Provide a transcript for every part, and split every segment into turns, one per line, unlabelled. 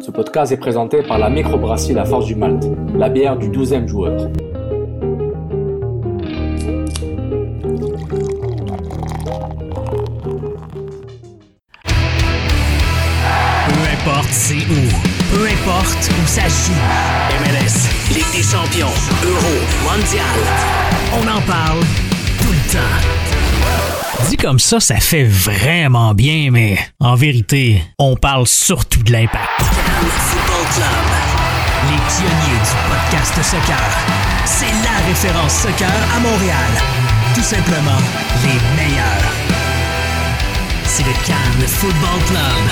Ce podcast est présenté par la microbrasserie La Force du Malte, la bière du 12e joueur.
Peu importe c'est où, peu importe où ça joue. MLS, Ligue des champions, Euro, Mondial. On en parle tout le temps. Dit comme ça, ça fait vraiment bien, mais en vérité, on parle surtout de l'impact. Football Club, les pionniers du podcast soccer. C'est la référence soccer à Montréal. Tout simplement, les meilleurs. C'est le Cannes Football Club.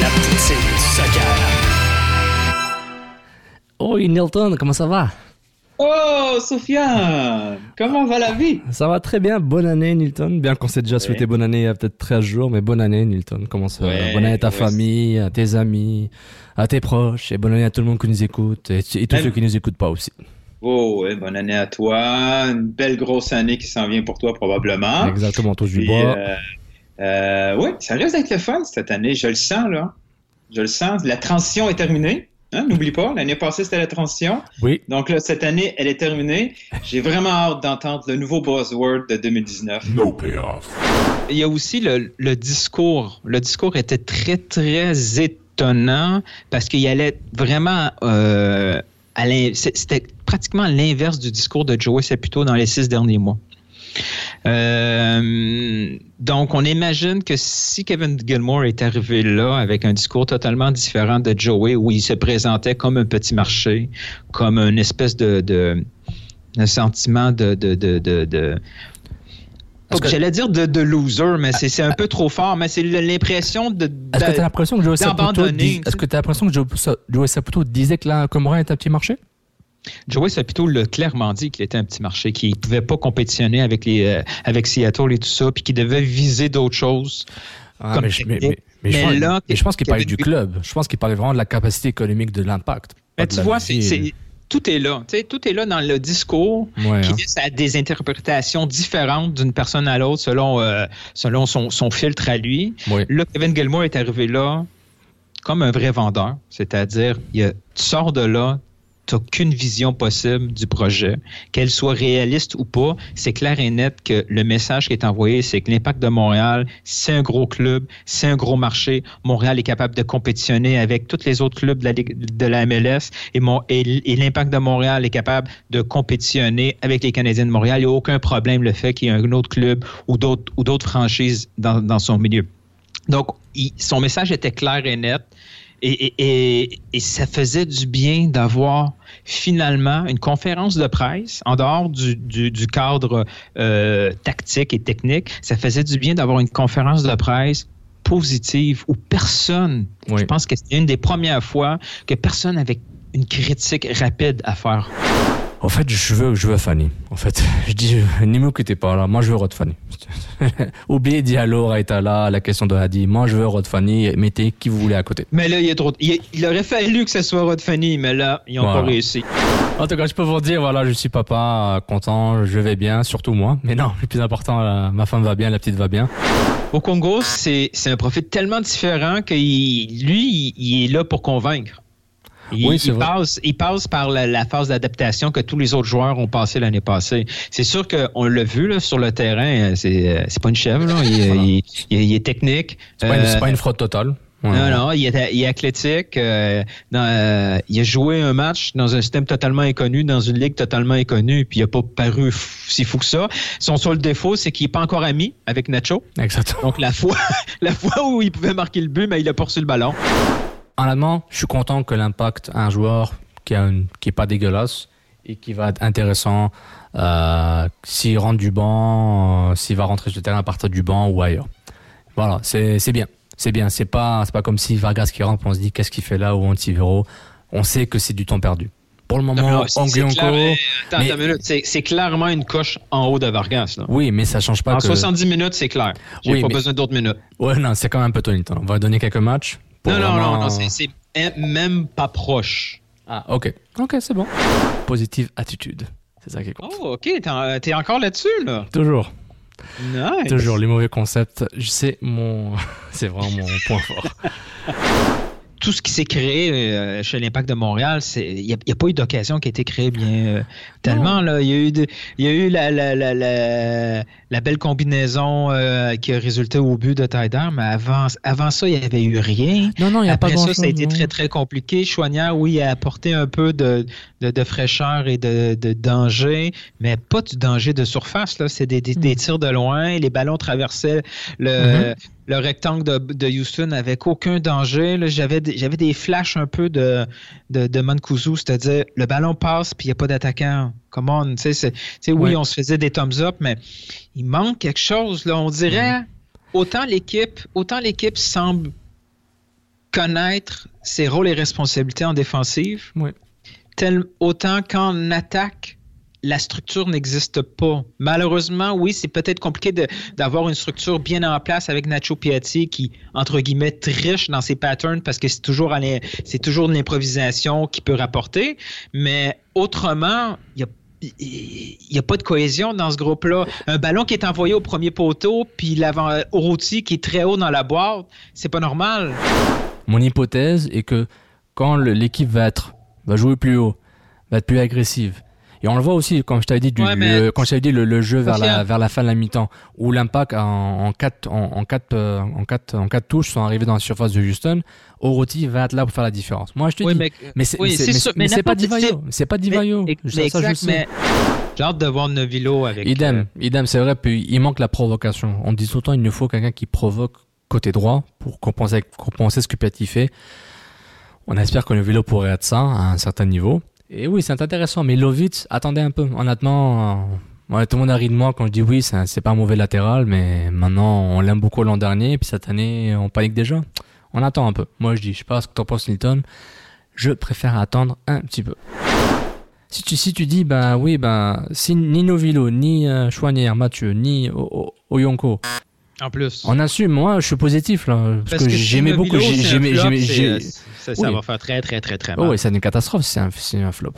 La poutine du soccer.
Oh, Nilton, comment ça va?
Oh, Sofiane! Comment va la vie?
Ça va très bien. Bonne année, Nilton. Bien qu'on s'est déjà souhaité bonne année il y a peut-être 13 jours, mais bonne année, Nilton. Comment ça va?
Ouais,
bonne année à ta
ouais,
famille, à tes amis, à tes proches, et bonne année à tout le monde qui nous écoute, et, et tous ceux qui nous écoutent pas aussi.
Oh, ouais, bonne année à toi. Une belle grosse année qui s'en vient pour toi, probablement.
Exactement, tous du bois.
euh, euh, oui, ça risque d'être le fun cette année. Je le sens, là. Je le sens. La transition est terminée. Hein, N'oublie pas, l'année passée, c'était la transition.
Oui.
Donc là, cette année, elle est terminée. J'ai vraiment hâte d'entendre le nouveau buzzword de 2019.
Il y a aussi le, le discours. Le discours était très, très étonnant parce qu'il allait vraiment euh, C'était pratiquement l'inverse du discours de Joey Saputo dans les six derniers mois. Euh, donc, on imagine que si Kevin Gilmore est arrivé là avec un discours totalement différent de Joey, où il se présentait comme un petit marché, comme une espèce de, de un sentiment de, J'allais dire de, de loser, mais c'est un peu trop fort, mais c'est l'impression de.
Est-ce que tu as l'impression que Joey Saputo, dis- que que Joe- Saputo disait que la Comorin est un petit marché?
Joey Saputo l'a clairement dit qu'il était un petit marché, qu'il ne pouvait pas compétitionner avec, les, euh, avec Seattle et tout ça, puis qu'il devait viser d'autres choses.
Ah, mais, je, mais,
technique.
mais- mais je
Mais
pense-
là,
je pense qu'il parlait du club. Je pense qu'il parlait vraiment de la capacité économique de l'impact. de
tu vois, c'est, tout est là. Tu sais, tout est là dans le discours
Ouais,
qui
hein.
laisse à des interprétations différentes d'une personne à l'autre selon, euh, selon son, son filtre à lui.
Oui.
Là, Kevin Gilmore est arrivé là comme un vrai vendeur, c'est-à-dire, tu sors de là, tu n'as qu'une vision possible du projet, qu'elle soit réaliste ou pas. C'est clair et net que le message qui est envoyé, c'est que l'impact de Montréal, c'est un gros club, c'est un gros marché. Montréal est capable de compétitionner avec tous les autres clubs de la, MLS et, l'impact de Montréal est capable de compétitionner avec les Canadiens de Montréal. Il n'y a aucun problème le fait qu'il y ait un autre club ou d'autres franchises dans, son milieu. Donc, son message était clair et net. Et, et- et- et ça faisait du bien d'avoir finalement une conférence de presse en dehors du, du- du cadre euh, tactique et technique. Ça faisait du bien d'avoir une conférence de presse positive où personne,
Oui.
je pense que c'est une des premières fois que personne avait une critique rapide à faire.
En fait, je veux, je veux Fanny. En fait, je dis, ne m'occupez pas là. Moi, je veux Rod Fanny. Oubliez Diallo, Raitala, la question de Hadi. Moi, je veux Rod Fanny. Mettez qui vous voulez à côté.
Mais là, il, est trop, il, il aurait fallu que ce soit Rod Fanny, mais là, ils n'ont
Voilà.
pas réussi.
En tout cas, je peux vous dire, voilà, je suis papa, euh, content, je vais bien, surtout moi. Mais non, le plus important, euh, ma femme va bien, la petite va bien.
Au Congo, c'est c'est un profil tellement différent que il- lui, il, il est là pour convaincre. Il,
Oui,
il passe, il passe par la, la phase d'adaptation que tous les autres joueurs ont passé l'année passée. C'est sûr qu'on l'a vu là, sur le terrain, euh, c'est euh, c'est pas une chèvre, là. Il, est technique.
C'est pas, une-
Euh,
pas une fraude totale.
Non, non, il est, il est athlétique. euh, dans, euh, il a joué un match dans un système totalement inconnu, dans une ligue totalement inconnue, puis il n'a pas paru si fou que ça. Son seul défaut, c'est qu'il n'est pas encore ami avec Nacho.
Exactement.
Donc la fois, la fois où il pouvait marquer le but, mais il a poursu le ballon.
Honnêtement, je suis content que l'impact a un joueur qui, a une- qui est pas dégueulasse et qui va être intéressant euh, s'il rentre du banc, euh, s'il va rentrer sur le terrain à partir du banc ou ailleurs. Voilà, c'est bien. C'est bien. C'est pas, pas comme si Vargas qui rentre, on se dit qu'est-ce qu'il fait là ou Antivero. On sait que c'est du temps perdu. Pour le moment,
c'est- clairement une coche en haut de Vargas. Là.
oui, mais ça change pas
En
que.
70 minutes, c'est clair. J'ai
Oui,
pas
mais-
besoin d'autres minutes.
Ouais, non, c'est quand même un peu tonittant. On va donner quelques matchs.
Non, non, non, non, c'est- c'est même pas proche.
Ah, ok. Ok, c'est bon. Positive attitude. C'est ça qui compte.
Oh, ok, t'es en- t'es encore là-dessus, là?
Toujours.
Nice.
Toujours les mauvais concepts. Je sais mon, c'est vraiment mon point fort.
tout ce qui s'est créé euh, chez l'Impact de Montréal, il n'y a, pas eu d'occasion qui a été créée bien euh, tellement. Là, il y a eu, de- il y a eu la, la, la, la, la belle combinaison euh, qui a résulté au but de Taider, mais avant, avant ça, il n'y avait eu rien.
Non, non, il y a pas
Après ça,
grand-chose,
ça a été
non.
très, très compliqué. Chouanière, oui, a apporté un peu de, de, de fraîcheur et de, de danger, mais pas du danger de surface. C'est des, des,
Hmm.
des tirs de loin. Les ballons traversaient le,
Mm-hmm.
Le rectangle de, de Houston avec aucun danger. J'avais, des- flashs un peu de, de, de Mancuso, c'est-à-dire le ballon passe puis il n'y a pas d'attaquant. Come on, oui,
Ouais.
on se faisait des thumbs up, mais il manque quelque chose. Là. On dirait autant l'équipe, autant l'équipe semble connaître ses rôles et responsabilités en défensive,
Oui.
tel, autant qu'en attaque, la structure n'existe pas. Malheureusement, oui, c'est peut-être compliqué d'avoir une structure bien en place avec Nacho Piatti qui, entre guillemets, triche dans ses patterns parce que c'est toujours, c'est toujours de l'improvisation qui peut rapporter. Mais autrement, il y a n'y a pas de cohésion dans ce groupe-là. Un ballon qui est envoyé au premier poteau, puis l'avant rôti qui est très haut dans la boîte, c'est pas normal.
Mon hypothèse est que quand l'équipe va être, va jouer plus haut, va être plus agressive. Et on le voit aussi, comme je t'avais dit, du,
Ouais,
le, quand je t'avais dit le, le jeu vers la,
Sofiane.
vers la fin de la mi-temps, où l'impact en, en quatre, en, en quatre, euh, en quatre, en quatre touches sont arrivés dans la surface de Houston, Oroti va être là pour faire la différence. Moi, je te
Oui,
dis.
mais-
mais c'est,
oui,
pas Divayo. C'est pas Divayo.
Mais, j'ai hâte de voir Novilo avec.
Idem,
euh,
idem, c'est vrai, puis il manque la provocation. On dit tout le temps, il nous faut quelqu'un qui provoque côté droit pour compenser, compenser ce que Piatti fait. On espère que le vélo pourrait être ça à un certain niveau. Et oui, c'est intéressant, mais Lovitz, attendez un peu. Honnêtement, euh, ouais, tout le monde a ri de moi quand je dis oui, c'est pas un mauvais latéral, mais maintenant, on l'aime beaucoup l'an dernier, puis cette année, on panique déjà. On attend un peu. Moi, je dis, je sais pas ce que t'en penses, Nilton. Je préfère attendre un petit peu. Si tu, si tu dis, ben oui, ben, si ni Novilo, ni euh, Chouanière, Mathieu, ni Oyonko,
En plus.
on assume, moi je suis positif là, parce, que, j'aimais beaucoup, j'aimais, j'aimais,
ça, ça
Oui.
va faire très, très, très, très
Oh,
mal.
ouais, c'est une catastrophe, c'est un, c'est un flop.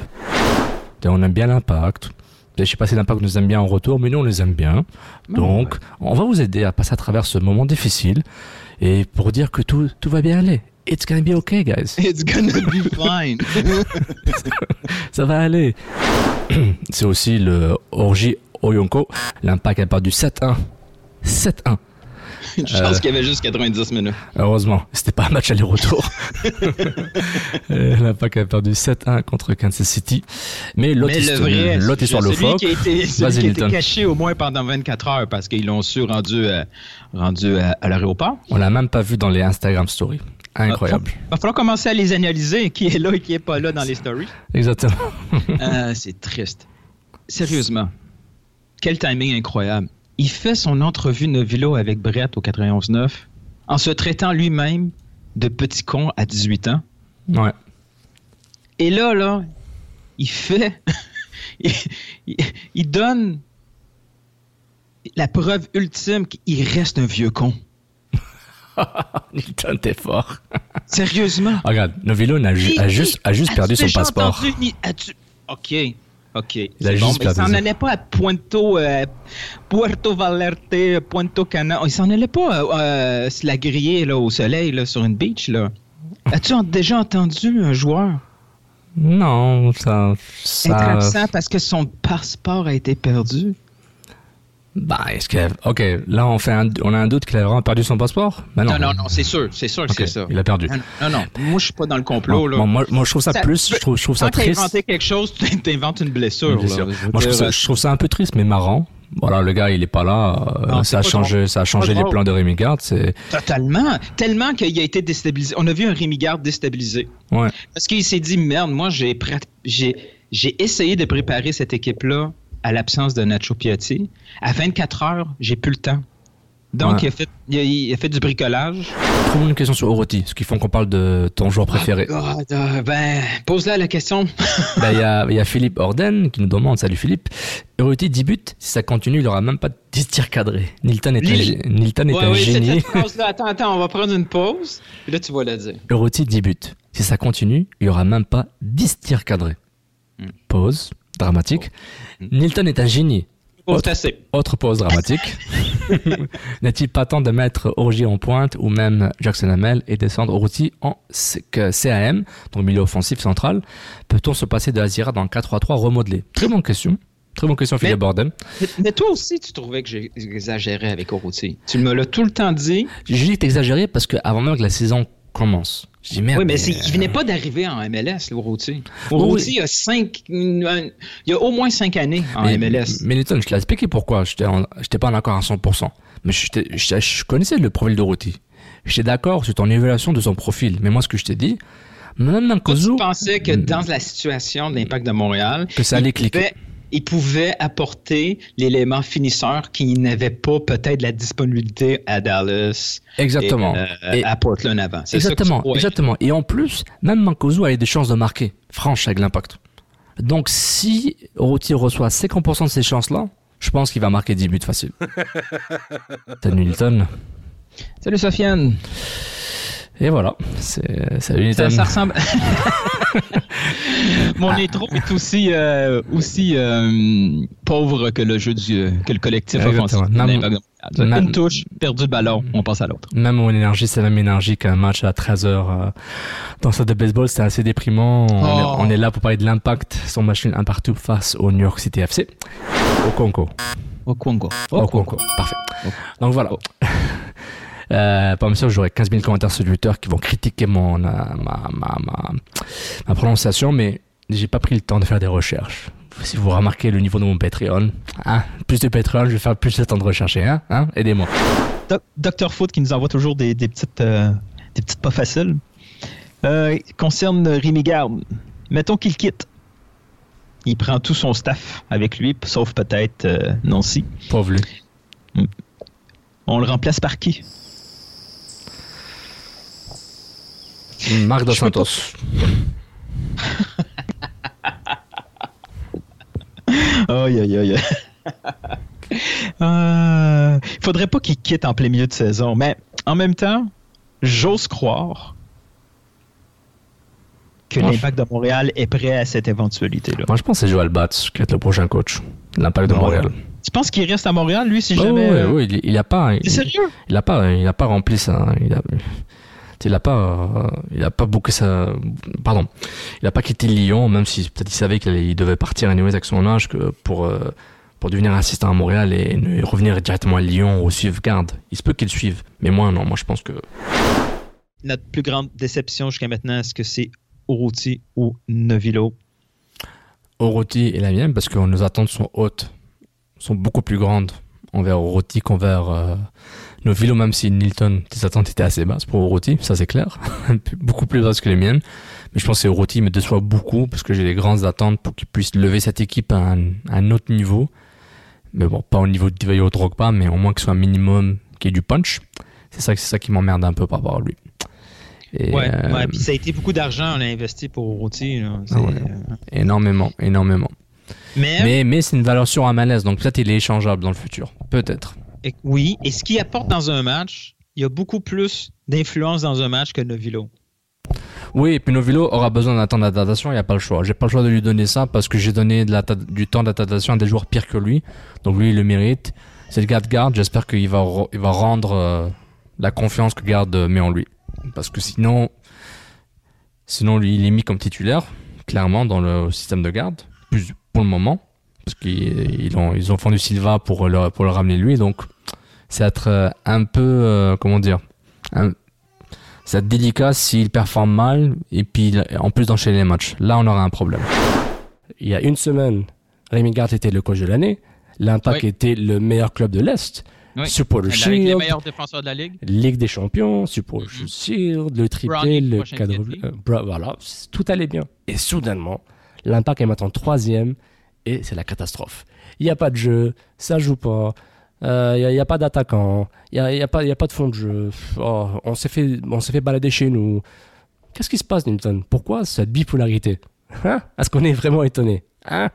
Et On aime bien l'impact. Je sais pas si l'impact nous aime bien en retour, mais nous on les aime bien. Donc, on va vous aider à passer à travers ce moment difficile et pour dire que tout, tout va bien aller. It's gonna be okay, guys.
It's gonna be fine.
Ça va aller. C'est aussi le Orji Oyonko. L'impact a perdu 7-1. 7-1.
Une chance qu'il y avait juste 90 minutes.
Heureusement, c'était pas un match aller-retour. Euh, L'impact a perdu 7-1 contre Kansas City. Mais l'autre
le vrai,
l'autre histoire
celui qui a été, celui qui a été caché au moins pendant 24 heures parce qu'ils l'ont su rendu, euh, rendu euh, à l'aéroport.
On l'a même pas vu dans les Instagram stories. Incroyable.
Va falloir commencer à les analyser, qui est là et qui est pas là dans les stories.
Exactement.
Ah, c'est triste. Sérieusement, quel timing incroyable. Il fait son entrevue Novilo avec Brett au 91-9 en se traitant lui-même de petit con à 18 ans.
Ouais.
Et là, là, il fait. il, il- il donne la preuve ultime qu'il reste un vieux con.
Nilton, t'es fort.
Sérieusement.
Regarde, Novilo a, ju-
Il-
a juste, a juste
As-tu
perdu son passeport.
entendu ni- as-tu- OK. OK.
Il
bon, s'en allait pas à Puerto, euh, Puerto Vallarta, Puerto Cana. Il s'en allait pas euh, euh, se la griller là, au soleil là, sur une beach. Là. As-tu en- déjà entendu un joueur?
Non, ça. ça...
Être absent parce que son passeport a été perdu.
Bah, est-ce que. Ok, là, on, fait un... on a un doute qu'il a vraiment perdu son passeport? Bah,
non. non, non, c'est sûr, c'est sûr que c'est ça.
Il a perdu.
Non, non, moi, je suis pas dans le complot, là.
bon, moi, moi, je trouve ça,
Ça-
plus. Je trouve, je trouve ça triste.
inventer quelque chose, tu t'inventes une blessure. Là. Je
Moi, je trouve, ça, je trouve ça un peu triste, mais marrant. Voilà, le gars, il est pas là. euh,
Non,
ça, a
pas
changé, ça a changé les plans de Rémi Garde. C'est
Totalement. Tellement qu'il a été déstabilisé. On a vu un Rémi Garde déstabilisé.
ouais.
Parce qu'il s'est dit, merde, moi, j'ai j'ai j'ai essayé de préparer cette équipe-là à l'absence de Nacho Piatti. À 24 heures, j'ai plus le temps. Donc,
Ouais.
il, a fait, il, a, il a fait du bricolage.
Très bonne question sur Oroti, ce qui font qu'on parle de ton joueur préféré.
Ah, euh, ben, pose-la la question.
Ben, Il y, a, il y a Philippe Orden qui nous demande Salut Philippe. Oroti 10 buts, si ça continue, il aura même pas 10 tirs cadrés. Nilton est un,
Lily.
gé- Nilton est
Ouais,
un génie.
cette attends, attends, on va prendre une pause. Puis là, tu vas la dire.
Oroti 10 buts. Si ça continue, il y aura même pas 10 tirs cadrés.
Hmm.
Pause, dramatique. Nilton est un génie.
Oh,
Autre-. Autre pause dramatique. N'est-il pas temps de mettre Orgi en pointe ou même Jackson Hamel et descendre Oroti en CAM, donc milieu offensif central? Peut-on se passer de Azira dans le 4-3-3 remodelé? Très bonne question. Très bonne question, Philippe Borden.
Mais, mais toi aussi, tu trouvais que j'exagérais avec Orotti. Tu me l'as tout le temps dit.
J'ai dit que t'exagérais parce que avant même que la saison commence, j'ai dit merde.
oui, mais, il venait pas d'arriver en MLS.
Oui,
Orotti,
oui.
il y a cinq, il y a au moins cinq années en
mais,
MLS.
mais Nilton, je te l'ai expliqué pourquoi. J'étais en- j'étais pas en accord à 100%. Mais je, je connaissais le profil d'Oroti. J'étais d'accord sur ton évaluation de son profil. Mais moi, ce que je t'ai dit, même
Toi,
Mankozo,
tu pensais que dans la situation de l'impact de Montréal,
que ça allait cliquer.
Il pouvait apporter l'élément finisseur qui n'avait pas peut-être la disponibilité à Dallas
Exactement.
et, euh,
Et-
à Portland avant. Ça
Exactement,
ouais.
exactement. Et en plus, même Mankozo a eu des chances de marquer, franche avec l'impact. Donc si Orotti reçoit 50% de ces chances-là, je pense qu'il va marquer 10 buts facile. Salut Nilton.
Salut Sofiane.
Et voilà, c'est
Ça, ça ressemble. Mon intro est aussi, euh, aussi euh, pauvre que le jeu du que le collectif offensif. Une touche, perdu le ballon, on passe à l'autre.
Même mon énergie, c'est la même énergie qu'un match à 13h dans ça de baseball, c'était assez déprimant. On, est,
Oh.
on est là pour parler de l'impact, son machine un partout face au New York City FC. Au Congo.
Au Congo.
Au Congo. Parfait. Donc voilà. Euh, pas sûr, j'aurai 15 000 commentaires sur Twitter qui vont critiquer mon, euh, ma, ma, ma, ma prononciation, mais j'ai pas pris le temps de faire des recherches. Si vous remarquez le niveau de mon Patreon, hein, plus de Patreon, je vais faire plus de temps de rechercher, hein, hein aidez-moi.
Doc- Dr Foot qui nous envoie toujours des, des petites, euh, des petites pas faciles. Euh, concerne Rémi Garde. Mettons qu'il quitte. Il prend tout son staff avec lui, sauf peut-être euh, Nancy.
Pauvre lui.
On le remplace par qui?
Marc Dos Santos.
Aïe, aïe, aïe. euh, faudrait pas qu'il quitte en plein milieu de saison, mais en même temps, j'ose croire que l'impact de Montréal est prêt à cette éventualité-là.
Moi, je pense que c'est Joël Batz qui va être le prochain coach de l'impact de
Non.
Montréal.
Tu penses qu'il reste à Montréal, lui, si
Oh,
jamais.
ouais,
euh,
ouais, il, il a pas.
T'es
il-
sérieux?
Il a pas, il a pas rempli ça. Il a, il a pas, il a pas bouclé ça. Pardon, il a pas quitté Lyon, même si peut-être il savait qu'il devait partir anyways avec son âge que pour euh, pour devenir assistant à Montréal et, revenir directement à Lyon ou suivre garde. Il se peut qu'il suive, mais moi non, moi je pense que
Notre plus grande déception jusqu'à maintenant, est-ce que c'est Urruti ou Novilo?
Oroti est la mienne parce que nos attentes sont hautes, sont beaucoup plus grandes envers Oroti qu'envers euh, nos villes, même si Nilton, tes attentes étaient assez basses pour Oroti, ça c'est clair, beaucoup plus basses que les miennes. Mais je pense que Oroti me déçoit beaucoup parce que j'ai des grandes attentes pour qu'il puisse lever cette équipe à un, à un autre niveau. Mais bon, pas au niveau de Divayo Drogba, mais au moins qu'il soit un minimum qui ait du punch. C'est ça, c'est ça qui m'emmerde un peu par rapport à lui. Et,
Ouais,
euh,
ouais, puis ça a été beaucoup d'argent, on a investi pour. C'est,
Ah ouais.
euh,
énormément, énormément.
Mais,
Mais, mais c'est une valeur sûre à malaise, donc peut-être il est échangeable dans le futur. Peut-être.
Oui, et ce qu'il apporte dans un match, il y a beaucoup plus d'influence dans un match que Novilo.
Oui, et puis Novilo aura besoin d'un temps d'adaptation, il n'y a pas le choix. J'ai pas le choix de lui donner ça parce que j'ai donné du temps d'adaptation à des joueurs pires que lui. Donc lui, il le mérite. C'est le gars de garde, j'espère qu'il va, il va rendre euh, la confiance que garde euh, met en lui. Parce que sinon, sinon lui, il est mis comme titulaire clairement, dans le système de garde, pour le moment, parce qu'ils ils ont, ils ont fendu Silva pour le, pour le ramener lui, donc c'est être euh, un peu, euh, comment dire, c'est être délicat s'il performe mal et puis en plus d'enchaîner les matchs. Là, on aura un problème.
Il y a une semaine, Rémi Garde était le coach de l'année. L'Impact
Oui.
était le meilleur club de l'Est.
Oui.
Supporter
Avec les
Shield,
meilleurs défenseurs de la Ligue.
Ligue des Champions, Supporter
Mhm.
Shield, le triplé, le euh, bra- voilà, tout allait bien. Et soudainement, l'Impact est maintenant troisième et c'est la catastrophe. Il n'y a pas de jeu, ça joue pas. euh, Il n'y a, pas d'attaquant, il n'y a, pas- de fond de jeu. Oh, on s'est fait, fait balader chez nous. Qu'est-ce qui se passe, Newton? Pourquoi cette bipolarité? Hein? Est-ce qu'on est vraiment étonné? Hein?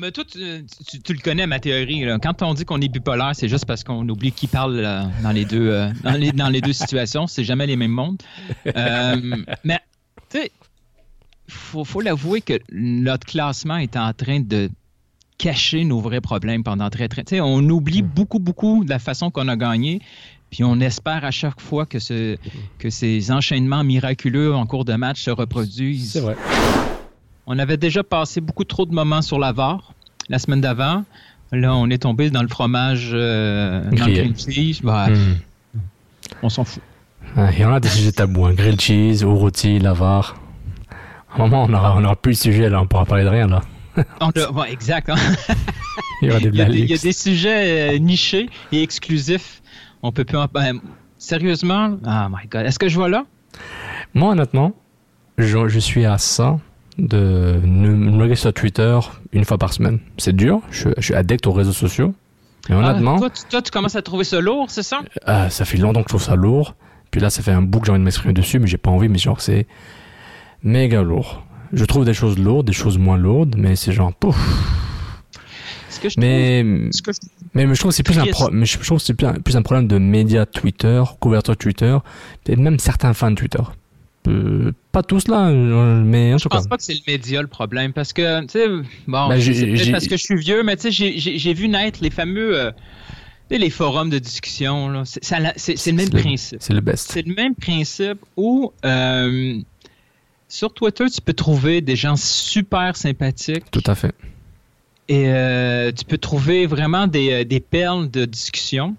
Mais toi, tu, le connais, ma théorie. Quand on dit qu'on est bipolaire, c'est juste parce qu'on oublie qui parle euh, dans, les deux, euh, dans, les, dans deux situations. C'est jamais les mêmes mondes. Euh, mais, tu sais, faut, faut l'avouer que notre classement est en train de cacher nos vrais problèmes pendant très, très... Tu sais, on oublie beaucoup, beaucoup de la façon qu'on a gagné. Puis on espère à chaque fois que, ce, que ces enchaînements miraculeux en cours de match se reproduisent.
C'est vrai.
On avait déjà passé beaucoup trop de moments sur la VAR la semaine d'avant. Là, on est tombé dans le fromage, euh, dans le cream cheese. Bah. On s'en fout.
Ah, Il y en a des sujets tabous, hein. grilled cheese, ou rôti, lavar. Un moment, on aura, on aura plus le sujet, là, on pourra parler de rien, là.
On a- ouais, exact. hein.
Il y aura des
Il y a, des- il y a
Lalix.
des sujets euh, nichés et exclusifs. On peut plus en... ben, sérieusement? Oh my God. Est-ce que je vois là?
Moi, honnêtement, je, je suis à ça de me loguer sur Twitter une fois par semaine. C'est dur, je, je suis addict aux réseaux sociaux. Mais honnêtement,
Ah, toi, tu, toi, tu commences à trouver ça lourd, c'est ça?
ah, ça fait longtemps que je trouve ça lourd. Puis là, ça fait un bout que j'ai envie de m'exprimer dessus, mais j'ai pas envie, mais genre, c'est méga lourd. Je trouve des choses lourdes, des choses moins lourdes, mais c'est genre, pouf.
Ce que je
Mais,
trouve- ce que je-
mais, je trouve c'est plus un
Triste.
pro- mais je trouve que c'est plus un, plus un problème de médias Twitter, couverture Twitter, et même certains fans de Twitter. Euh, pas tous là, euh, mais en
Je
tout cas.
pense pas que c'est le média le problème parce que, tu sais, bon,
Ben,
c'est parce que je suis vieux, mais tu sais, j'ai- vu naître les fameux, euh, les forums de discussion. C'est le même principe.
C'est le best.
C'est le même principe où, euh, sur Twitter, tu peux trouver des gens super sympathiques
Tout à fait.
et euh, tu peux trouver vraiment des, euh, des perles de discussion,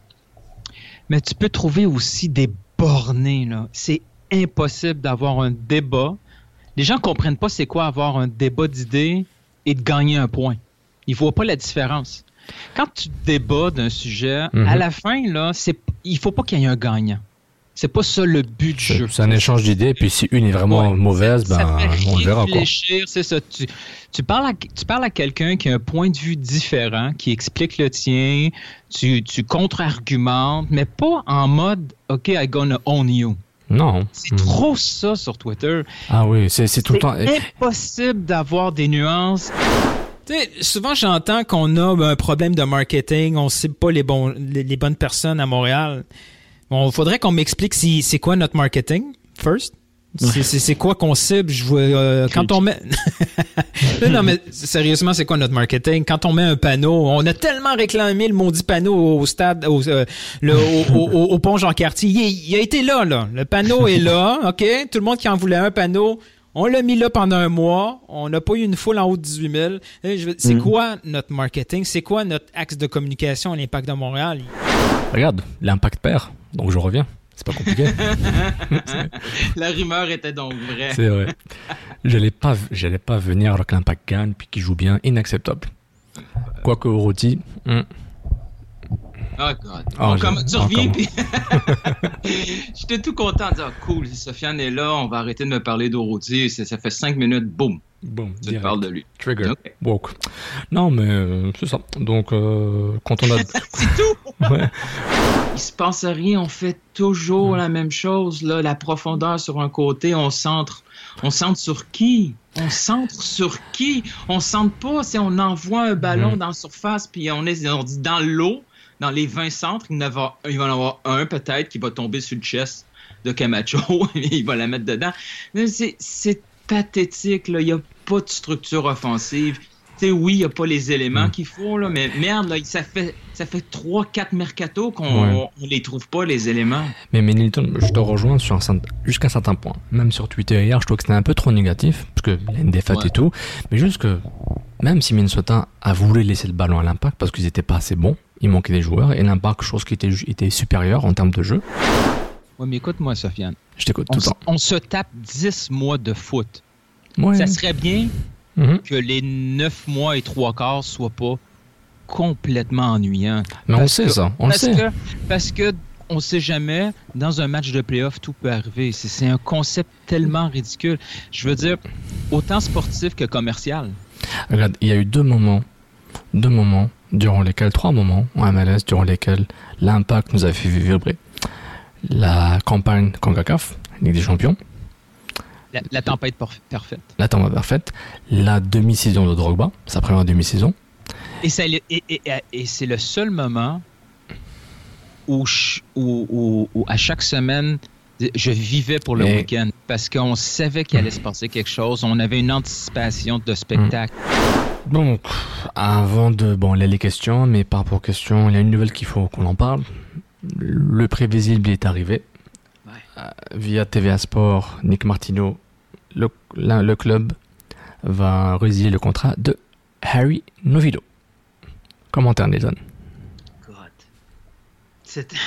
mais tu peux trouver aussi des bornés, là. C'est impossible d'avoir un débat. Les gens comprennent pas c'est quoi avoir un débat d'idées et de gagner un point. Ils voient pas la différence. Quand tu débats d'un sujet,
Mhm.
à la fin, là, il faut pas qu'il y ait un gagnant. C'est pas ça le but du
C'est
jeu.
c'est un échange d'idées, puis si une est vraiment
Ouais.
mauvaise,
Ça
ben,
fait
on le verra.
C'est ça. Tu, tu parles à, tu parles à quelqu'un qui a un point de vue différent, qui explique le tien, tu, tu contre-argumentes, mais pas en mode OK, I gonna own you.
Non.
C'est trop ça sur Twitter.
Ah oui, c'est c'est tout le
C'est
temps. eh,
impossible d'avoir des nuances.
Tu sais, souvent j'entends qu'on a ben, un problème de marketing, on cible pas les, bons, les, les bonnes personnes à Montréal. Bon, faudrait qu'on m'explique si c'est quoi notre marketing, first? C'est- quoi qu'on cible? Je vois, euh, quand on met. non, mais sérieusement, c'est quoi notre marketing? Quand on met un panneau, on a tellement réclamé le maudit panneau au stade, au, euh, le, au, au- pont Jean-Cartier. Il, a été là, là. Le panneau est là, OK? Tout le monde qui en voulait un panneau, on l'a mis là pendant un mois. On n'a pas eu une foule en haut de 18 000. Eh, je veux- C'est
Mm.
quoi notre marketing? C'est quoi notre axe de communication à l'impact de Montréal?
Regarde, l'impact perd, donc je reviens. C'est pas compliqué.
La rumeur était donc vraie.
c'est vrai. J'allais pas, j'allais pas venir alors que l'impact gagne puis qu'il joue bien, inacceptable. Quoique rôti, hmm,
Oh God.
Ah,
On
j'ai-
comm- tu reviens, puis j'étais tout content de dire cool, Sofiane est là, on va arrêter de me parler d'Orodi. Ça ça fait cinq minutes, boum,
boum,
tu
direct.
parles de lui.
Trigger.
Ok.
Woke. Non, mais euh, c'est ça. Donc, euh, quand on a.
C'est tout!
Ouais.
Il se passe rien, on fait toujours la même chose, là, la profondeur sur un côté, on centre. On centre sur qui? On centre sur qui? On centre pas si on envoie un ballon dans la surface, puis on est on dit dans l'eau, dans les 20 centres, il, va en avoir un peut-être qui va tomber sur le chest de Camacho, et il va la mettre dedans. C'est pathétique, là. il n'y a pas de structure offensive. oui, il n'y a pas les éléments qu'il faut, là, mais merde, là, ça fait ça fait 3-4 mercato qu'on
Ouais.
les trouve pas, les éléments.
Mais, mais Nilton, je te rejoins sur un certain- jusqu'à un certain point. Même sur Twitter hier, je trouve que c'était un peu trop négatif, parce qu'il y a une défaite
Ouais.
et tout. Mais juste que, même si Minnesota a voulu laisser le ballon à l'impact parce qu'ils n'étaient pas assez bons, il manquait des joueurs, et l'impact, chose qui était, était supérieure en termes de jeu.
Ouais, mais écoute-moi, Sofiane.
Je t'écoute tout le temps.
on se tape 10 mois de foot.
Ouais.
Ça serait bien
Mhm.
que les 9 mois et 3 quarts soient pas complètement ennuyants.
Mais on sait
que-
ça, on le sait.
Que, parce que on sait jamais, dans un match de playoff, tout peut arriver. C'est c'est un concept tellement ridicule. Je veux dire, autant sportif que commercial.
Regarde, il y a eu deux moments, deux moments, durant lesquels, trois moments en MLS, durant lesquels l'impact nous a fait vibrer. La campagne CONCACAF, Ligue des Champions,
La, la tempête parf- parfaite.
la temps parfaite, la demi-saison de Drogba, sa première demi-saison.
Et, ça- et- et- et- et c'est le seul moment où, je- où- où- où à chaque semaine, je vivais pour le week-end parce qu'on savait qu'il allait se passer quelque chose. On avait une anticipation de spectacle.
Donc, avant de... Bon, là, les questions, mais par rapport aux questions, il y a une nouvelle qu'il faut qu'on en parle. Le prévisible est arrivé. Euh, via TVA Sport, Nick Martino, le, la- le club va résilier le contrat de Harry Novido. Commentaire, Nelson.
God. C'était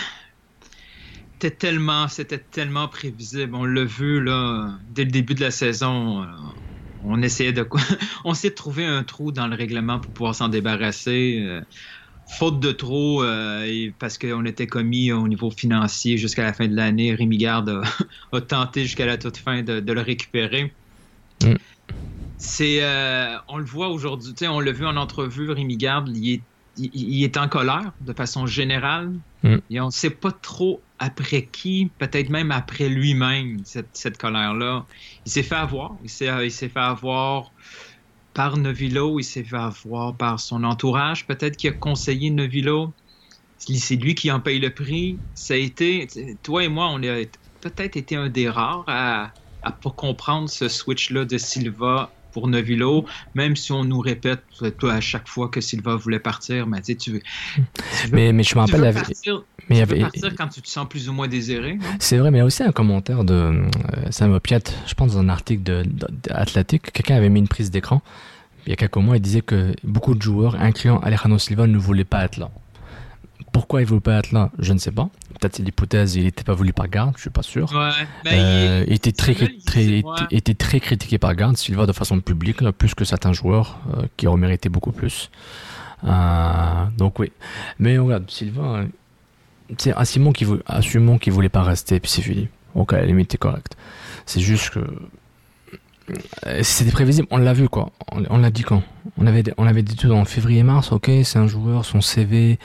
c'était tellement, c'était tellement prévisible. On l'a vu là dès le début de la saison. euh, On essayait de quoi? On de trouver un trou dans le règlement pour pouvoir s'en débarrasser. euh, Faute de trop, euh, parce qu'on était commis au niveau financier jusqu'à la fin de l'année, Rémi Garde a, a tenté jusqu'à la toute fin de, de le récupérer.
Mm.
C'est, euh, on le voit aujourd'hui, on l'a vu en entrevue, Rémi Garde, il est, il, il est en colère de façon générale.
Mm.
Et on ne sait pas trop après qui, peut-être même après lui-même, cette, cette colère-là. Il s'est fait avoir. Il s'est, il s'est fait avoir par Novilo, il s'est fait avoir par son entourage, peut-être qui a conseillé Novilo. C'est lui qui en paye le prix. Ça a été, toi et moi, on a peut-être été un des rares à ne pas comprendre ce switch-là de Silva pour Novilo, même si on nous répète toi, à chaque fois que Silva voulait partir, mais tu tu veux,
Mais, mais je me rappelle... la-
partir,
mais
tu veux
avait-
partir quand tu te sens plus ou moins désiré.
C'est vrai, mais il y a aussi un commentaire de euh, Sam Opiat, je pense dans un article de, de- quelqu'un avait mis une prise d'écran. Il y a quelques mois, il disait que beaucoup de joueurs, incluant Alejandro Silva, ne voulaient pas être là. Pourquoi il ne voulait pas être là Je ne sais pas. Peut-être c'est l'hypothèse, il n'était pas voulu par Garde, je suis pas sûr.
Ouais, ben,
Euh, il, était très,
il-
était- très critiqué par Garde, Silva de façon publique, là, plus que certains joueurs euh, qui auraient mérité beaucoup plus. Euh, donc oui. Mais regarde, Silva, c'est assumons qu'il assumons qu'il voulait pas rester, puis c'est fini. Ok, à la limite, c'est correct. C'est juste que c'était prévisible, on l'a vu quoi. On, on l'a dit quand? On avait on avait dit tout en février-mars. Ok, c'est un joueur, son CV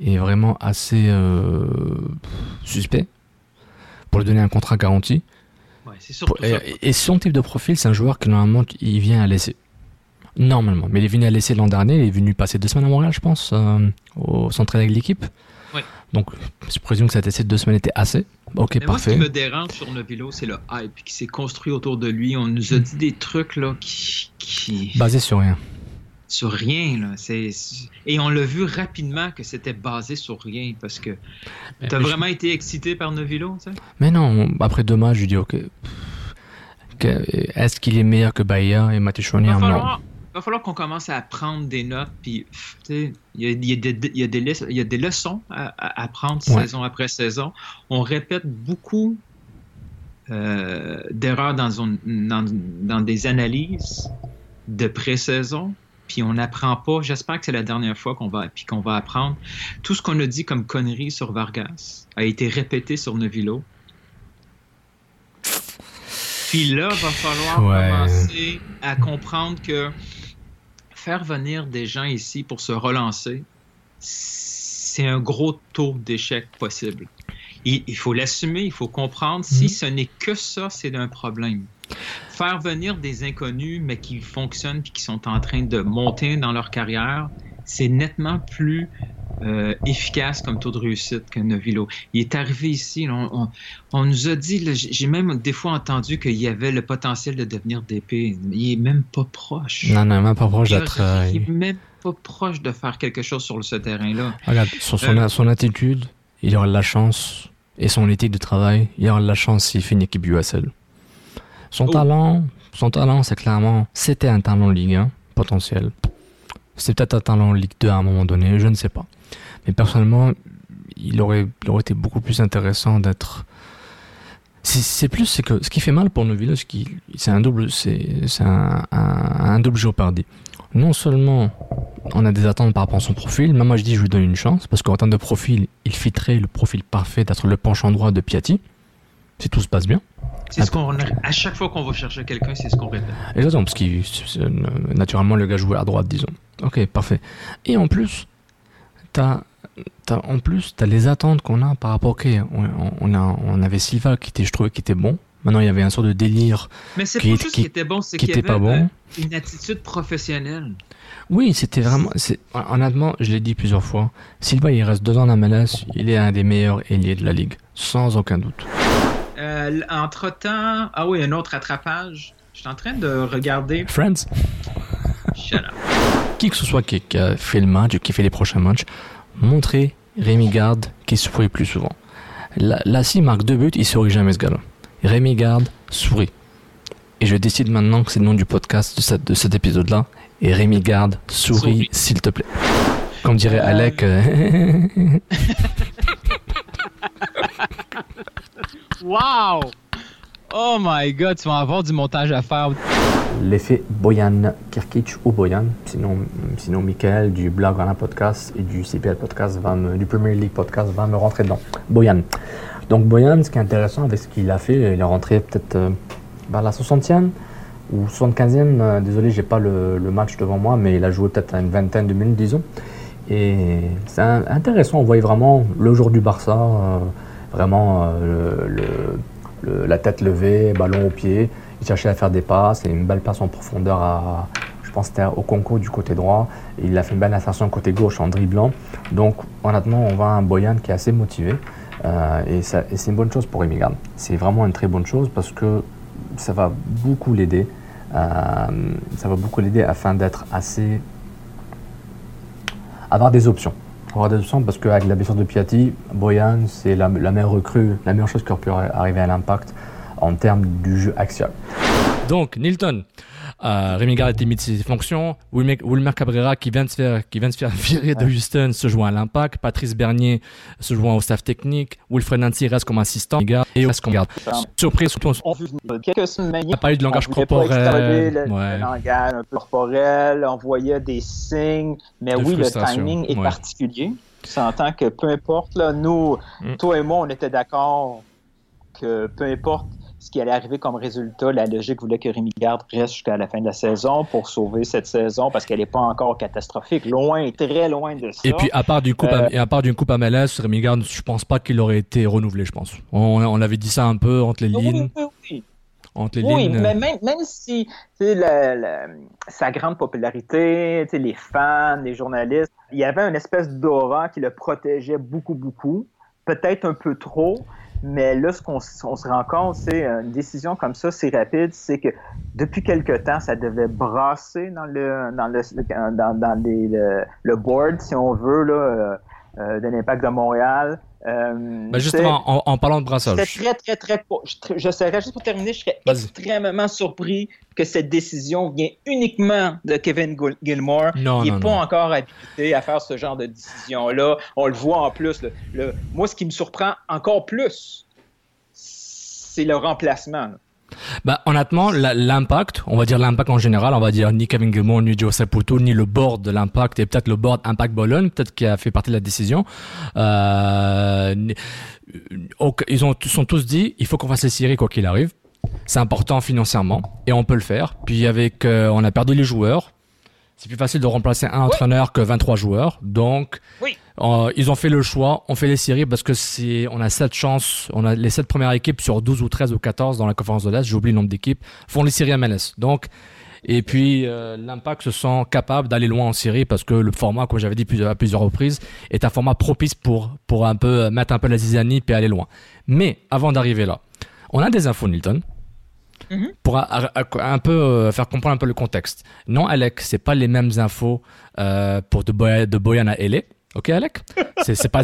est vraiment assez euh, suspect pour lui donner un contrat garanti.
Ouais,
Et,
ça.
et son type de profil, c'est un joueur que normalement il vient à laisser. Normalement, mais il est venu à laisser l'an dernier. Il est venu passer deux semaines à Montréal, je pense, euh, au centre avec l'équipe.
Ouais.
Donc, je présume que cet essai de deux semaines était assez. Ok,
Mais moi, ce
parfait.
qui me dérange sur Novilo, c'est le hype qui s'est construit autour de lui. On nous a dit des trucs là qui, qui...
Basé sur rien.
Sur rien là. C'est c'est- et on l'a vu rapidement que c'était basé sur rien parce que t'as
mais
vraiment été excité par Novilo, tu sais.
Mais non, après matchs, je lui dis ok. que- Est-ce qu'il est meilleur que Bahia et Chouanière Non.
falloir, va falloir qu'on commence à prendre des notes puis il y a, il y des- il y a des leçons- il y a des leçons à, prendre
Ouais.
saison après saison. On répète beaucoup euh, d'erreurs dans, dans des analyses de pré-saison, puis on n'apprend pas. J'espère que c'est la dernière fois qu'on va, puis qu'on va apprendre. Tout ce qu'on a dit comme conneries sur Vargas a été répété sur Novilo. Puis là, va falloir
Ouais.
commencer à comprendre que faire venir des gens ici pour se relancer, c'est un gros taux d'échec possible. Il, il faut l'assumer, il faut comprendre. Si
Mhm.
ce n'est que ça, c'est un problème. Faire venir des inconnus, mais qui fonctionnent puis qui sont en train de monter dans leur carrière, c'est nettement plus
euh, efficace comme taux de réussite que Novilo. Il est arrivé ici, là, on, on- on nous a dit, j'ai même des fois entendu qu'il y avait le potentiel de devenir DP. Il est même pas proche.
Non, non, même pas proche
Il
d'être. euh,
est même pas proche de faire quelque chose sur ce terrain-là.
Regarde, son,
Euh.
son attitude, il aura de la chance. Et son éthique de travail, il aura de la chance s'il fait une équipe USL. Son
Oh.
talent, son talent, c'est clairement, c'était un talent Ligue 1 potentiel. C'est peut-être un talent Ligue 2 à un moment donné, je ne sais pas. Mais personnellement, il aurait, il aurait été beaucoup plus intéressant d'être. C'est plus, c'est que ce qui fait mal pour Novilo, c'est un double, c'est un, un, un double Jeopardy. Non seulement on a des attentes par rapport à son profil, mais moi je dis je lui donne une chance, parce qu'en termes de profil, il fitterait le profil parfait d'être le penchant droit de Piatti, si tout se passe bien.
C'est ce qu'on à chaque fois qu'on va chercher quelqu'un, c'est ce qu'on répète.
Exactement, parce que naturellement le gars jouait à droite, disons. Ok, parfait. Et en plus, t'as, t'as, en plus, t'as les attentes qu'on a par rapport. Ok, on, on, a, on avait Silva qui était, je trouvais, qui était bon. Maintenant, il y avait un sort de délire.
Mais c'est
qui, qui-
qu'il était bon, c'est
qui
qu'il
était pas bon.
euh, une attitude professionnelle.
Oui, c'était vraiment. C'est, honnêtement, je l'ai dit plusieurs fois. Silva, il reste deux ans en MLS. Il est un des meilleurs ailiers de la ligue, sans aucun doute.
Euh, entre-temps, ah oui, un autre rattrapage. Je suis en train de regarder.
Friends.
Shut up.
Qui que ce soit qui, qui a fait le match ou qui fait les prochains matchs, montrez Rémi Garde qui sourit plus souvent. Là, là s'il marque deux buts, il sourit jamais ce gars-là. Rémi Garde sourit. Et je décide maintenant que c'est le nom du podcast de, cette- de cet épisode-là. Et Rémi Garde sourit,
Sourit.
s'il te plaît. Comme dirait
Euh,
Alec. euh,
Wow! Oh my god, tu vas avoir du montage à faire.
L'effet Boyan Kirkic ou Boyan, sinon, sinon Michael du blog Podcast et du CPL Podcast, va me- du Premier League Podcast va me rentrer dedans. Boyan. Donc Boyan, ce qui est intéressant avec ce qu'il a fait, il est rentré peut-être euh, vers la 60e ou 75e, euh, désolé, j'ai pas le, le match devant moi, mais il a joué peut-être une vingtaine de minutes, disons. Et c'est intéressant, on voyait vraiment le jour du Barça, euh, vraiment euh, la tête levée, ballon au pied. Il cherchait à faire des passes et une belle passe en profondeur je pense c'était au Conco du côté droit. Il a fait une belle insertion côté gauche en dribblant. Donc honnêtement, on voit un Boyan qui est assez motivé. Euh, et c'est une bonne chose pour Garde. C'est vraiment une très bonne chose parce que ça va beaucoup l'aider. Ça va beaucoup l'aider afin d'être assez avoir des options. Avoir des options parce qu'avec la blessure de Piatti, Boyan, c'est la, meilleure recrue, la meilleure chose qui aurait pu arriver à l'impact en termes du jeu axial.
Donc, Nilton, euh, Rémi Garde était mis de ses fonctions. Wilmer, Cabrera, qui vient, de se faire, qui vient de se faire virer de Houston, se joint à l'impact. Patrice Bernier se joint au staff technique. Wilfred Nancy reste comme assistant. Et reste comme garde. Surprise, surtout,
On quelques semaines.
on a parlé de langage corporel.
Le, le
Ouais.
langage un peu corporel, on voyait des signes, mais
De
oui, le timing est
ouais.
particulier. Tu s'entends que peu importe, là, nous,
Mm.
toi et moi, on était d'accord que peu importe ce qui allait arriver comme résultat, la logique voulait que Rémi Garde reste jusqu'à la fin de la saison pour sauver cette saison parce qu'elle n'est pas encore catastrophique. Loin, très loin de ça.
Et puis, à part d'une coupe,
Euh,
à, à part d'une coupe à MLS, Rémi Garde, je pense pas qu'il aurait été renouvelé, je pense. On, on avait dit ça un peu entre les
Oui,
lignes.
oui, oui.
Entre les
Oui,
lignes.
mais même, même si sa grande popularité, les fans, les journalistes, il y avait une espèce d'aura qui le protégeait beaucoup, beaucoup, peut-être un peu trop, mais là, ce qu'on se rend compte, c'est euh, une décision comme ça, c'est rapide, c'est que depuis quelque temps, ça devait brasser dans le dans le dans, dans les- le, le board, si on veut, là, euh, euh, de l'impact de Montréal. Euh,
Ben, justement, en, en parlant de
je
brassage.
serais très, très, très. Je, je serais, juste pour terminer, je serais extrêmement surpris que cette décision vient uniquement de Kevin Gil- Gilmore.
Non,
Il n'est pas
non.
encore habilité à faire ce genre de décision-là. On le voit en plus. le- le- moi, ce qui me surprend encore plus, c'est le remplacement. là.
Bah, honnêtement, l'impact, on va dire l'impact en général, on va dire ni Kevin Gilmore, ni Joe Saputo, ni le board de l'impact, et peut-être le board Impact Bologne, peut-être qui a fait partie de la décision. Euh, ok, ils ont, sont tous dit, il faut qu'on fasse les séries quoi qu'il arrive. C'est important financièrement, et on peut le faire. Puis avec, euh, on a perdu les joueurs. C'est plus facile de remplacer un entraîneur que 23 joueurs. Donc,
Oui.
euh, ils ont fait le choix, on fait les séries parce que c'est, on a sept chances, on a les sept premières équipes sur 12 ou 13 ou 14 dans la conférence de l'Est, j'ai oublié le nombre d'équipes, font les séries MLS. Donc, Et puis euh, l'Impact se sent capable d'aller loin en série parce que le format, comme j'avais dit plusieurs, à plusieurs reprises, est un format propice pour pour un peu euh, mettre un peu la zizanie puis aller loin. Mais avant d'arriver là, on a des infos Nilton
Mhm.
pour un, un- un peu euh, faire comprendre un peu le contexte. Non, Alec, c'est pas les mêmes infos euh, pour de, Boy- de Boyan à LA. Ok, Alec? C'est pas,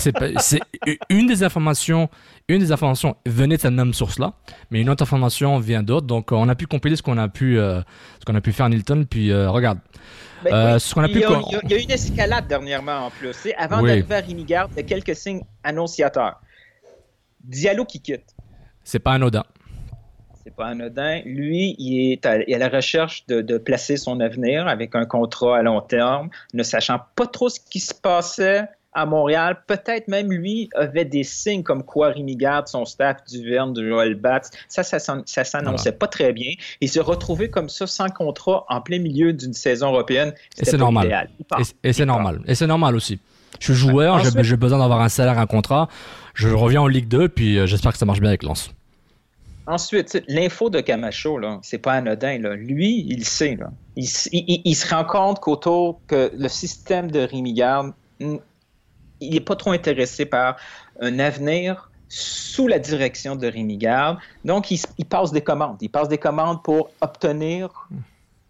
une des informations, une des informations venait de cette même source-là, mais une autre information vient d'autre. Donc, euh, on a pu compiler ce qu'on a pu, euh, ce qu'on a pu faire Nilton. Puis, euh, regarde,
Ben, oui.
ce qu'on a
il,
pu
y a,
con-
il y a- il y a eu une escalade dernièrement en plus. Avant
Oui.
d'arriver à Rimigard, il y a quelques signes annonciateurs. Diallo qui quitte.
c'est pas anodin.
C'est pas anodin. Lui, il est à, il est à la recherche de, de placer son avenir avec un contrat à long terme, ne sachant pas trop ce qui se passait à Montréal. Peut-être même lui avait des signes comme quoi Rimigard, son staff, Duverne, de Joël Batz, ça, ça, s'an- ça s'annonçait pas très bien. Il s'est retrouvé comme ça, sans contrat, en plein milieu d'une saison européenne.
Et c'est normal.
idéal. Part.
Et, c'est normal. Et c'est normal aussi. Je suis joueur, j'ai besoin d'avoir un salaire, un contrat. Je reviens en Ligue 2, puis euh, j'espère que ça marche bien avec Lens.
Ensuite, l'info de Camacho, là, c'est pas anodin. Là. Lui, il sait. Là. Il, se rend compte qu'autour que le système de Rémi-Garde, hmm, il n'est pas trop intéressé par un avenir sous la direction de Rémi-Garde. Donc, il, passe des commandes. Il passe des commandes pour obtenir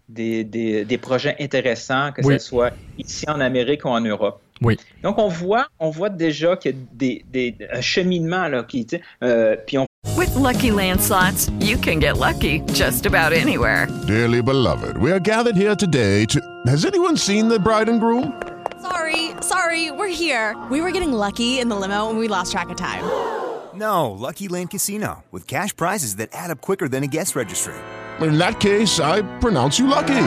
des, des- des projets intéressants, que
Oui.
ce soit ici en Amérique ou en Europe.
Oui.
Donc, on voit, on voit déjà qu'il y a des, des, euh, un cheminement, là, qui, euh, puis on
With Lucky Land slots, you can get lucky just about anywhere.
Dearly beloved, we are gathered here today to. Has anyone seen the bride and groom?
Sorry, sorry, we're here. We were getting lucky in the limo and we lost track of time.
No, Lucky Land Casino, with cash prizes that add up quicker than a guest registry.
In that case, I pronounce you lucky.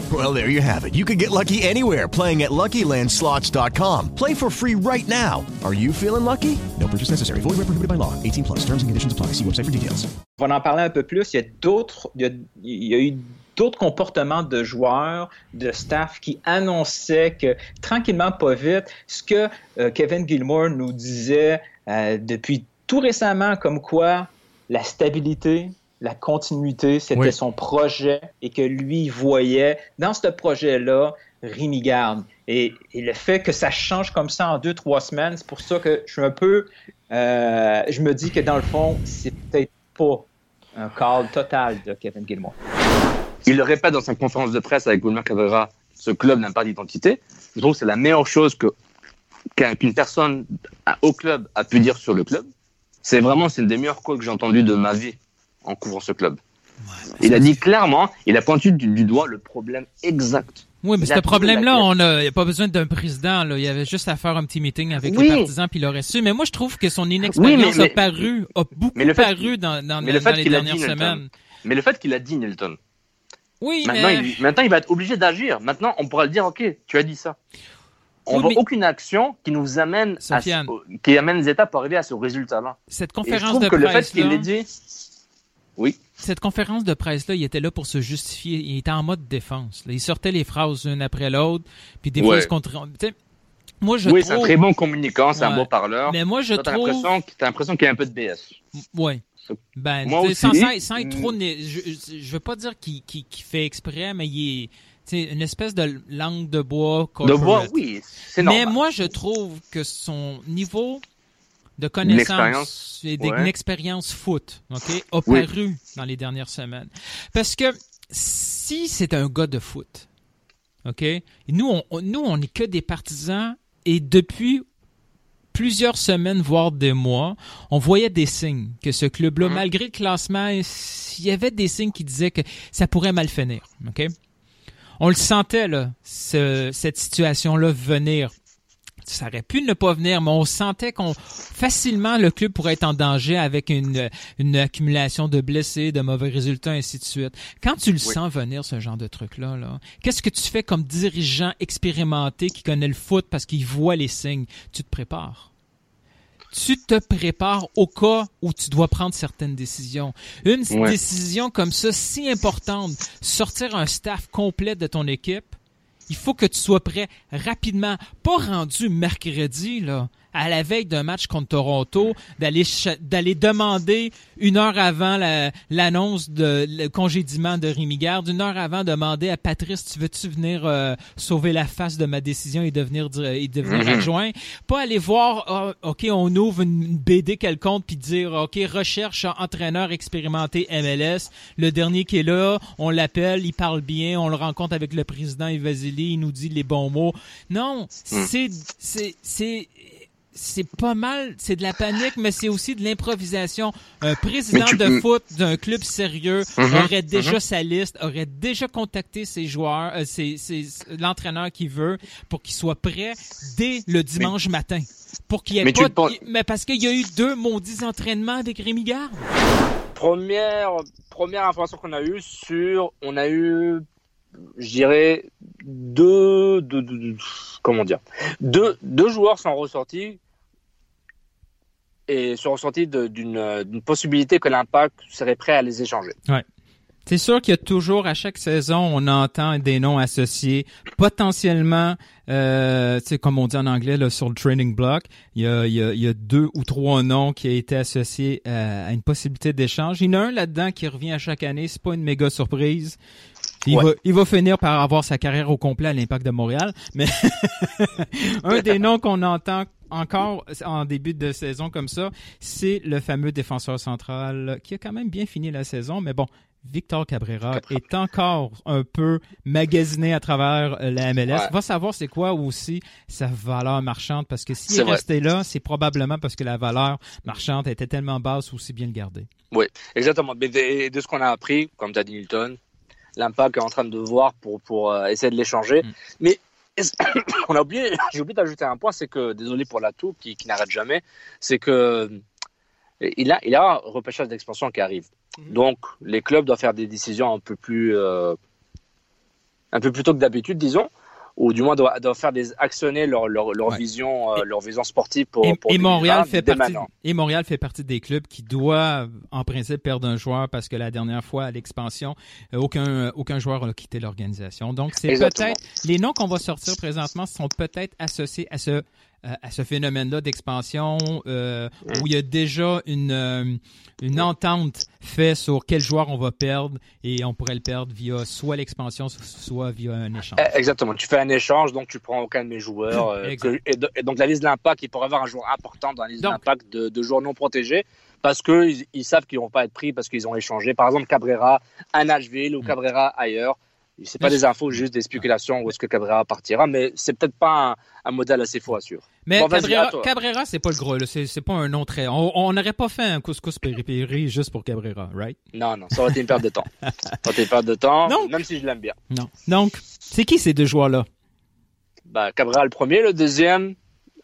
Well, there you have it. You can get lucky anywhere playing at LuckyLandSlots.com. Play for free right now. Are you feeling lucky? No purchase necessary. Void where prohibited by law. 18 plus. Terms and conditions apply. See website for details.
On va en parler un peu plus. Il y a d'autres, il il y a eu d'autres comportements de joueurs, de staff qui annonçaient que tranquillement, pas vite, ce que euh, Kevin Gilmore nous disait euh, depuis tout récemment, comme quoi la stabilité, la continuité, c'était
Oui.
son projet et que lui voyait dans ce projet-là Rémi Garde. Et, et le fait que ça change comme ça en deux, trois semaines, c'est pour ça que je suis un peu. euh, je me dis que dans le fond, c'est peut-être pas un call total de Kevin Gilmore.
Il le répète dans sa conférence de presse avec Wilmer Cabrera, ce club n'a pas d'identité. Je trouve que c'est la meilleure chose que qu'un- qu'une personne au club a pu dire sur le club. C'est vraiment c'est une des meilleures quotes que j'ai entendues de ma vie en couvrant ce club. il a dit clairement, il a pointu du, du doigt le problème exact.
Oui, mais ce problème-là, on a, il n'y a pas besoin d'un président. Là. Il y avait juste à faire un petit meeting avec
Oui.
les partisans, puis il aurait su. Mais moi, je trouve que son inexpérience
mais-
a paru, a beaucoup
mais le fait
paru dans, dans,
mais le
dans
fait
les dernières
dit
semaines.
mais le fait qu'il a dit Nilton,
Oui,
maintenant,
mais...
il, maintenant il va être obligé d'agir. Maintenant, on pourra le dire, ok, tu as dit ça. On
Oui,
voit aucune action qui nous amène, à, qui amène les étapes pour arriver à ce résultat-là.
Cette
Et je
conférence
trouve
de
que le fait
presse,
qu'il l'ait dit, oui.
Cette conférence de presse-là, il était là pour se justifier. Il était en mode défense. là. Il sortait les phrases une après l'autre, puis des fois,
Ouais.
il se contre... Moi, je
oui,
trouve...
c'est un très bon communicant, c'est un
Ouais.
beau parleur.
Mais moi, je
Toi,
trouve-
T'as l'impression qu'il y a un peu de BS.
Ouais. Ben,
Moi aussi.
sans- sans être trop. né- Je, je veux pas dire qu'il qu'il- qu'il fait exprès, mais il est. sais, une espèce de langue de bois.
De
corporate.
voir, oui, c'est
Mais
normal.
moi, je trouve que son niveau de
L'expérience,
connaissance et
ouais.
d'expérience foot ok, a
Oui.
paru dans les dernières semaines. Parce que si c'est un gars de foot, ok, nous, on, on- nous, on n'est que des partisans et depuis plusieurs semaines, voire des mois, on voyait des signes que ce club-là,
Mhm.
malgré le classement, il y avait des signes qui disaient que ça pourrait mal finir. ok? On le sentait, là, ce- cette situation-là venir. Ça aurait pu ne pas venir, mais on sentait qu'on facilement le club pourrait être en danger avec une, une accumulation de blessés, de mauvais résultats, ainsi de suite. Quand tu le sens venir, ce genre de truc-là, là, qu'est-ce que tu fais comme dirigeant expérimenté qui connaît le foot parce qu'il voit les signes? Tu te prépares tu te prépares au cas où tu dois prendre certaines décisions. Une
Ouais.
décision comme ça, si importante, sortir un staff complet de ton équipe, il faut que tu sois prêt rapidement, pas rendu mercredi, là, à la veille d'un match contre Toronto, d'aller d'aller demander une heure avant la- l'annonce de le congédiement de Rémi Garde, une heure avant demander à Patrice, tu veux-tu venir euh, sauver la face de ma décision et devenir et devenir adjoint, pas aller voir, ah, ok, on ouvre une, une BD quelconque puis dire, ok, recherche entraîneur expérimenté MLS, le dernier qui est là, on l'appelle, il parle bien, on le rencontre avec le président Yves Vasily, il nous dit les bons mots. Non, c'est c'est c'est c'est pas mal, c'est de la panique, mais c'est aussi de l'improvisation. Un président
tu-
de foot d'un club sérieux
Mhm,
aurait déjà
mhm.
sa liste, aurait déjà contacté ses joueurs, euh, ses- ses- l'entraîneur qu'il veut, pour qu'il soit prêt dès le dimanche matin. Pour qu'il y ait
Mais
pas,
tu
mais parce qu'il y a eu deux maudits entraînements avec Rémi Garde.
Première, première information qu'on a eue sur, on a eu, je dirais, deux, deux, deux- comment dire, deux, deux joueurs sont ressortis et sont ressortis d'une possibilité que l'impact serait prêt à les échanger.
Ouais. C'est sûr qu'il y a toujours, à chaque saison, on entend des noms associés, potentiellement, euh, comme on dit en anglais, là, sur le training block, il y a, a, a deux ou trois noms qui ont été associés à, à une possibilité d'échange. Il y en a un là-dedans qui revient à chaque année, c'est pas une méga surprise. Il,
Ouais.
va, il va finir par avoir sa carrière au complet à l'Impact de Montréal, mais un des noms qu'on entend encore en début de saison comme ça, c'est le fameux défenseur central qui a quand même bien fini la saison, mais bon, Victor Cabrera est encore un peu magasiné à travers euh, la MLS.
Ouais.
Va savoir c'est quoi aussi sa valeur marchande, parce que s'il est
vrai.
resté là, c'est probablement parce que la valeur marchande était tellement basse aussi bien le garder.
Oui, exactement. Mais de, de ce qu'on a appris, comme tu as dit Newton, l'impact est en train de voir pour, pour euh, essayer de l'échanger. Mais est-ce- on a oublié, j'ai oublié d'ajouter un point, c'est que, désolé pour la tour qui, qui n'arrête jamais, c'est que euh, il a, il a un repêchage d'expansion qui arrive. Donc, les clubs doivent faire des décisions un peu plus, euh, un peu plus tôt que d'habitude, disons, ou du moins doivent, doivent faire des actionner leur, leur, leur vision, euh, leur vision sportive pour,
et,
pour
et Montréal
2020
fait partie,
maintenant.
et Montréal fait partie des clubs qui doivent, en principe, perdre un joueur parce que la dernière fois, à l'expansion, euh, aucun, euh, aucun joueur n'a quitté l'organisation. Donc, c'est peut-être, les noms qu'on va sortir présentement sont peut-être associés à ce, à ce phénomène-là d'expansion, euh, où il y a déjà une, euh, une entente faite sur quel joueur on va perdre et on pourrait le perdre via soit l'expansion, soit via un échange.
Eh, Exactement. Tu fais un échange, donc tu prends aucun de mes joueurs. euh, que- et, do- et donc la liste d'impact, il pourrait avoir un joueur important dans la liste d'impact de, de joueurs non protégés parce qu'ils ils savent qu'ils vont pas être pris parce qu'ils ont échangé. Par exemple, Cabrera à Nashville ou Cabrera ailleurs. C'est pas des infos, juste des spéculations où est-ce que Cabrera partira, mais c'est peut-être pas un, un modèle assez faux à sûr.
Mais
Bon,
Cabrera. Cabrera, c'est pas le gros. C'est, pas un nom très. On n'aurait pas fait un couscous péripéri juste pour Cabrera, right?
Non, non, ça aurait été une perte de temps. Ça aurait été une perte de temps,
Donc-
même si je l'aime bien.
Non. Donc, c'est qui ces deux joueurs-là?
bah, Cabrera le premier, le deuxième,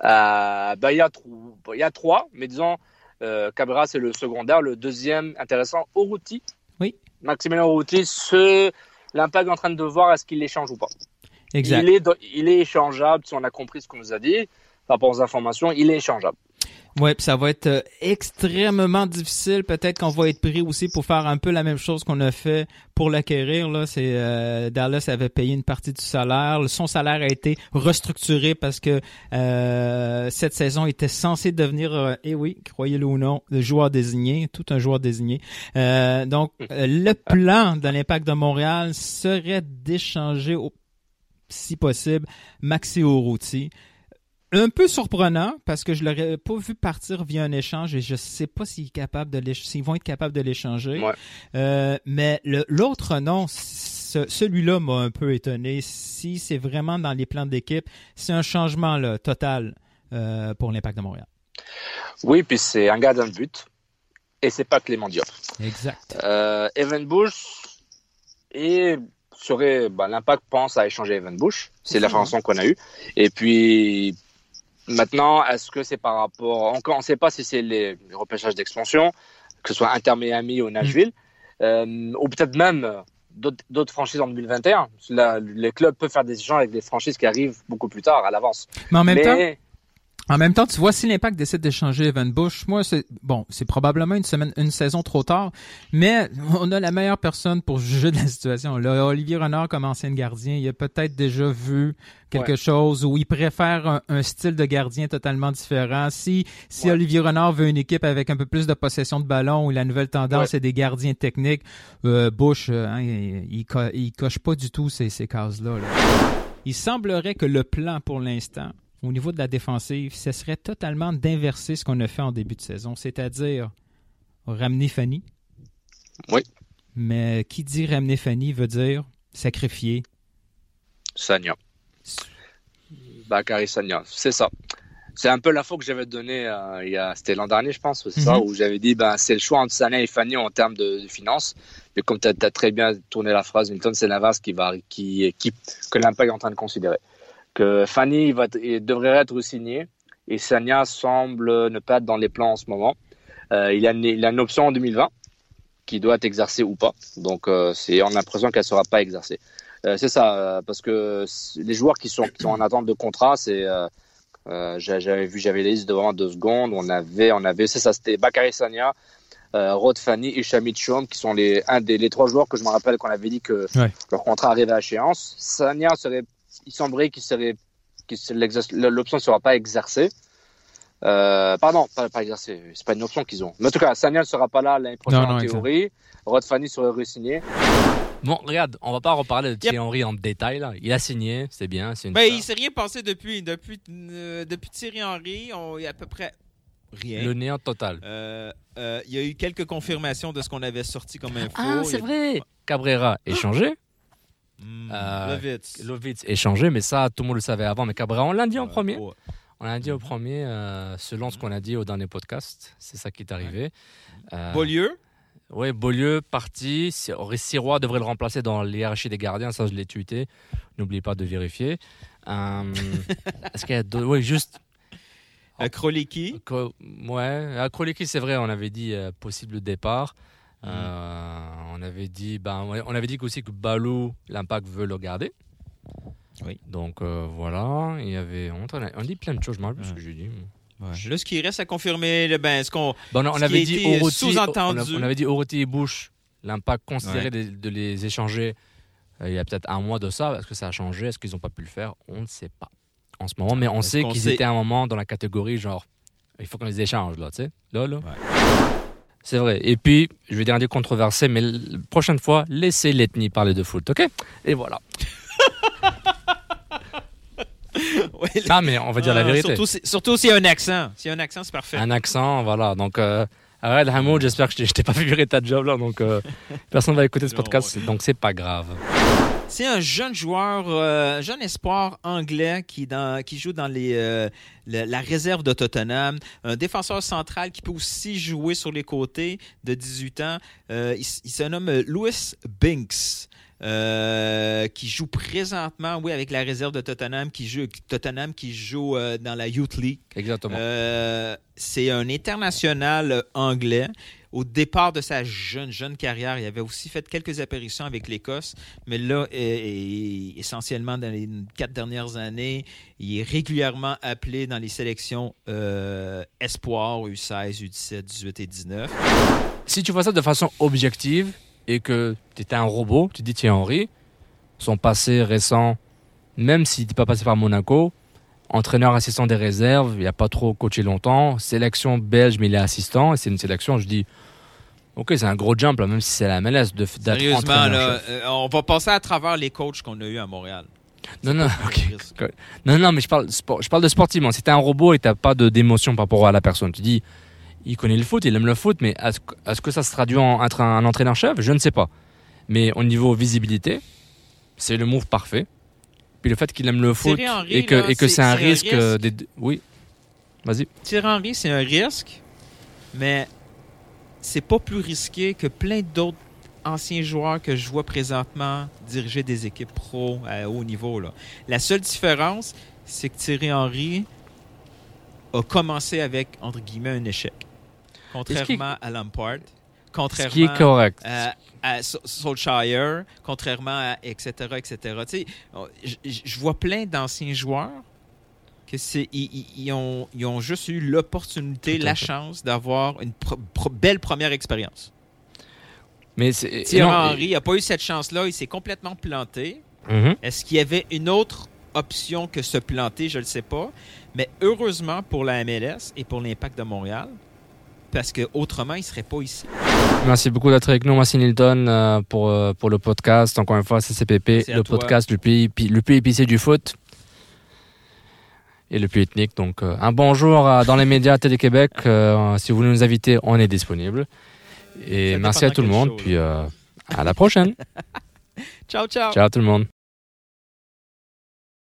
euh, bah, il y a trou- bah, il y a trois, mais disons euh, Cabrera c'est le secondaire, le deuxième intéressant, Oruti.
Oui.
Maximilien Oruti, ce l'impact est en train de voir est-ce qu'il l'échange ou pas.
Exact.
Il est, il est échangeable si on a compris ce qu'on nous a dit par rapport aux informations, il est échangeable.
Ouais, puis ça va être euh, extrêmement difficile. Peut-être qu'on va être pris aussi pour faire un peu la même chose qu'on a fait pour l'acquérir. Là, c'est euh, Dallas avait payé une partie du salaire. Son salaire a été restructuré parce que euh, cette saison était censé devenir, euh, eh oui, croyez-le ou non, le joueur désigné, tout un joueur désigné. Euh, donc, euh, le plan de l'Impact de Montréal serait d'échanger, au- si possible, Maxi Urruti. Un peu surprenant parce que je l'aurais pas vu partir via un échange et je sais pas s'ils vont être capables de l'échanger.
Ouais.
Euh, mais l'autre nom, ce- celui-là m'a un peu étonné. Si c'est vraiment dans les plans d'équipe, c'est un changement là, total euh, pour l'Impact de Montréal.
Oui, puis c'est un gardien de but et c'est pas Clément Diop.
Exact.
Euh, Evan Bush et serait bah, l'impact pense à échanger Evan Bush, c'est l'information qu'on a eue. Et puis
Maintenant, est-ce que c'est par rapport. Encore, on ne sait pas si c'est les, repêchages d'expansion, que ce soit Inter Miami ou Nashville, euh, ou peut-être même d'autres franchises en 2021. Là, les clubs peuvent faire des échanges avec des franchises qui arrivent beaucoup plus tard, à l'avance.
Mais en même temps, En même temps, tu vois, si l'Impact décide d'échanger Evan Bush, moi, c'est bon, c'est probablement une semaine, une saison trop tard, mais on a la meilleure personne pour juger de la situation. Là, Olivier Renard, comme ancien gardien, il a peut-être déjà vu quelque
Ouais.
chose où il préfère un, un style de gardien totalement différent. Si, si Olivier Renard veut une équipe avec un peu plus de possession de ballon où la nouvelle tendance
Ouais.
est des gardiens techniques, euh, Bush, euh, hein, il, il, co- il coche pas du tout ces, ces cases-là. là. Il semblerait que le plan pour l'instant, au niveau de la défensive, ce serait totalement d'inverser ce qu'on a fait en début de saison, c'est-à-dire ramener Fanny.
Oui.
Mais qui dit ramener Fanny veut dire sacrifier.
Sagna. Bakary Sagna, c'est ça. C'est un peu la faute que j'avais donnée, euh, c'était l'an dernier, je pense, c'est ça,
Mhm.
où j'avais dit, ben, c'est le choix entre Sagna et Fanny en termes de, de finances. Mais comme tu as, très bien tourné la phrase, Milton, c'est l'inverse qui va, qui, qui, que l'impact est en train de considérer. Que Fanny il va, être- il devrait être signé et Sagna semble ne pas être dans les plans en ce moment. Euh, il, a une, il a une option en 2020 qui doit être exercée ou pas. Donc, euh, c'est, on a l'impression qu'elle ne sera pas exercée. Euh, c'est ça, parce que les joueurs qui sont, qui sont en attente de contrat, c'est. J'a- j'avais vu, j'avais les listes devant deux secondes. On avait, on avait, c'est ça, c'était Bakary euh, Rod Fanny et Shamit Chom, qui sont les, un des, les trois joueurs que je me rappelle qu'on avait dit que
Ouais.
leur contrat arrivait à échéance. Sagna serait, il semblerait qu'il serait, l'option ne sera pas exercée. Euh, pardon, pas, pas exercée, c'est pas une option qu'ils ont. Mais en tout cas, Sagna ne sera pas là l'année prochaine
Non, non,
en
exact.
théorie. Rod Fanny serait re-signé.
Bon, regarde, on va pas reparler de Thierry Henry en détail. Là. Il a signé, c'est bien. C'est une
Ben, il s'est rien passé depuis. Depuis, euh, depuis Thierry Henry, on, il y a à peu près rien.
Le néant total.
Euh, euh, il y a eu quelques confirmations de ce qu'on avait sorti comme info.
Ah, c'est vrai. Cabrera échangé.
Hmm,
Euh,
Lovitz.
Lovitz échangé, mais ça, tout le monde le savait avant. Mais Cabrera, on l'a dit en premier. On l'a dit au premier, euh, selon ce qu'on a dit au dernier podcast. C'est ça qui est arrivé. Euh,
Beaulieu
Oui, Beaulieu parti. Si- Sirois devrait le remplacer dans l'hierarchie des gardiens. Ça, je l'ai tweeté. N'oubliez pas de vérifier. Euh, Est-ce qu'il y a d'autres? Oui, juste.
Kroliki.
Ouais, Kroliki, c'est vrai, on avait dit euh, possible départ.
Mhm.
Euh, on avait dit, ben, ouais, on avait dit aussi que Balou, l'impact veut le garder.
Oui.
Donc euh, voilà, il y avait, on, on dit plein de choses, je me rappelle ce que j'ai dit.
Là, ce qui reste à confirmer, le- ben, ce qu'on.
Bon, on, on avait dit
sous-entendu.
on, avait dit Oroti et Bush, l'impact considéré
Ouais.
de, de les échanger euh, il y a peut-être un mois de ça. Est-ce que ça a changé? Est-ce qu'ils n'ont pas pu le faire? On ne sait pas en ce moment, mais on sait qu'ils
sait-
étaient à un moment dans la catégorie genre il faut qu'on les échange là, tu sais, là, là. C'est vrai. Et puis, je vais dire un truc controversé, mais la prochaine fois, laissez l'ethnie parler de foot, ok? Et voilà. Ah, mais on va dire la
Ah,
vérité.
Surtout s'il y a un accent. S'il y a un accent, c'est parfait.
Un accent, voilà. Donc, euh, arrête Hamoud, j'espère que je t'ai- pas fait virer ta job là. Donc, euh, personne va écouter ce podcast, donc c'est pas grave.
C'est un jeune joueur, euh, un jeune espoir anglais qui, dans, qui joue dans les, euh, la, la réserve de Tottenham. Un défenseur central qui peut aussi jouer sur les côtés de 18 ans. Euh, il, il se nomme Louis Binks. Euh, qui joue présentement, oui, avec la réserve de Tottenham, qui joue, Tottenham qui joue euh, dans la Youth League.
Exactement.
Euh, c'est un international anglais. Au départ de sa jeune, jeune carrière, il avait aussi fait quelques apparitions avec l'Écosse, mais là, essentiellement dans les quatre dernières années, il est régulièrement appelé dans les sélections Espoir, U16, U17, 18 et 19.
Si tu vois ça de façon objective et que tu étais un robot, tu dis Thierry Henry, son passé récent, même s'il n'est pas passé par Monaco, entraîneur assistant des réserves, il n'a pas trop coaché longtemps, sélection belge, mais il est assistant, et c'est une sélection, je dis, ok, c'est un gros jump, là, même si c'est la MLS de-
Sérieusement, là, euh, on va passer à travers les coachs qu'on a eu à Montréal.
Non, non, ok. Non, non, mais je parle, je parle de sportivement. Si t'es un robot et t'as pas de- d'émotion par rapport à la personne, tu dis, il connaît le foot, il aime le foot, mais est-ce que, ça se traduit en être un, entraîneur-chef? Je ne sais pas. Mais au niveau visibilité, c'est le move parfait. Puis le fait qu'il aime le foot
Henry,
et que,
c'est-
un risque.
risque.
euh, des- Oui, vas-y.
Thierry Henry, c'est un risque, mais c'est pas plus risqué que plein d'autres anciens joueurs que je vois présentement diriger des équipes pro à haut niveau. Là. La seule différence, c'est que Thierry Henry a commencé avec, entre guillemets, un échec. Contrairement à Lampard, contrairement
Ce qui est correct.
à, à Sol- Solskjaer, contrairement à etc., etc. Je vois plein d'anciens joueurs que c'est ils, ils- ils ont, ils ont juste eu l'opportunité, la
fait.
chance d'avoir une pro- pro- belle première expérience.
Mais c'est.
Thierry Henry n'a pas eu cette chance-là, il s'est complètement planté.
Mhm.
Est-ce qu'il y avait une autre option que se planter? Je ne le sais pas. Mais heureusement pour la MLS et pour l'Impact de Montréal, parce que autrement il ne serait pas ici.
Merci beaucoup d'être avec nous, Merci Nilton, euh, pour, euh, pour le podcast. Encore une fois, CCPP, le
toi.
podcast le plus, le plus épicé du foot et le plus ethnique. Donc, euh, un bonjour à- dans les médias Télé-Québec. Euh, si vous voulez nous inviter, on est disponible. Et merci à tout le monde. Puis euh, à la prochaine.
Ciao, ciao!
Ciao tout le monde.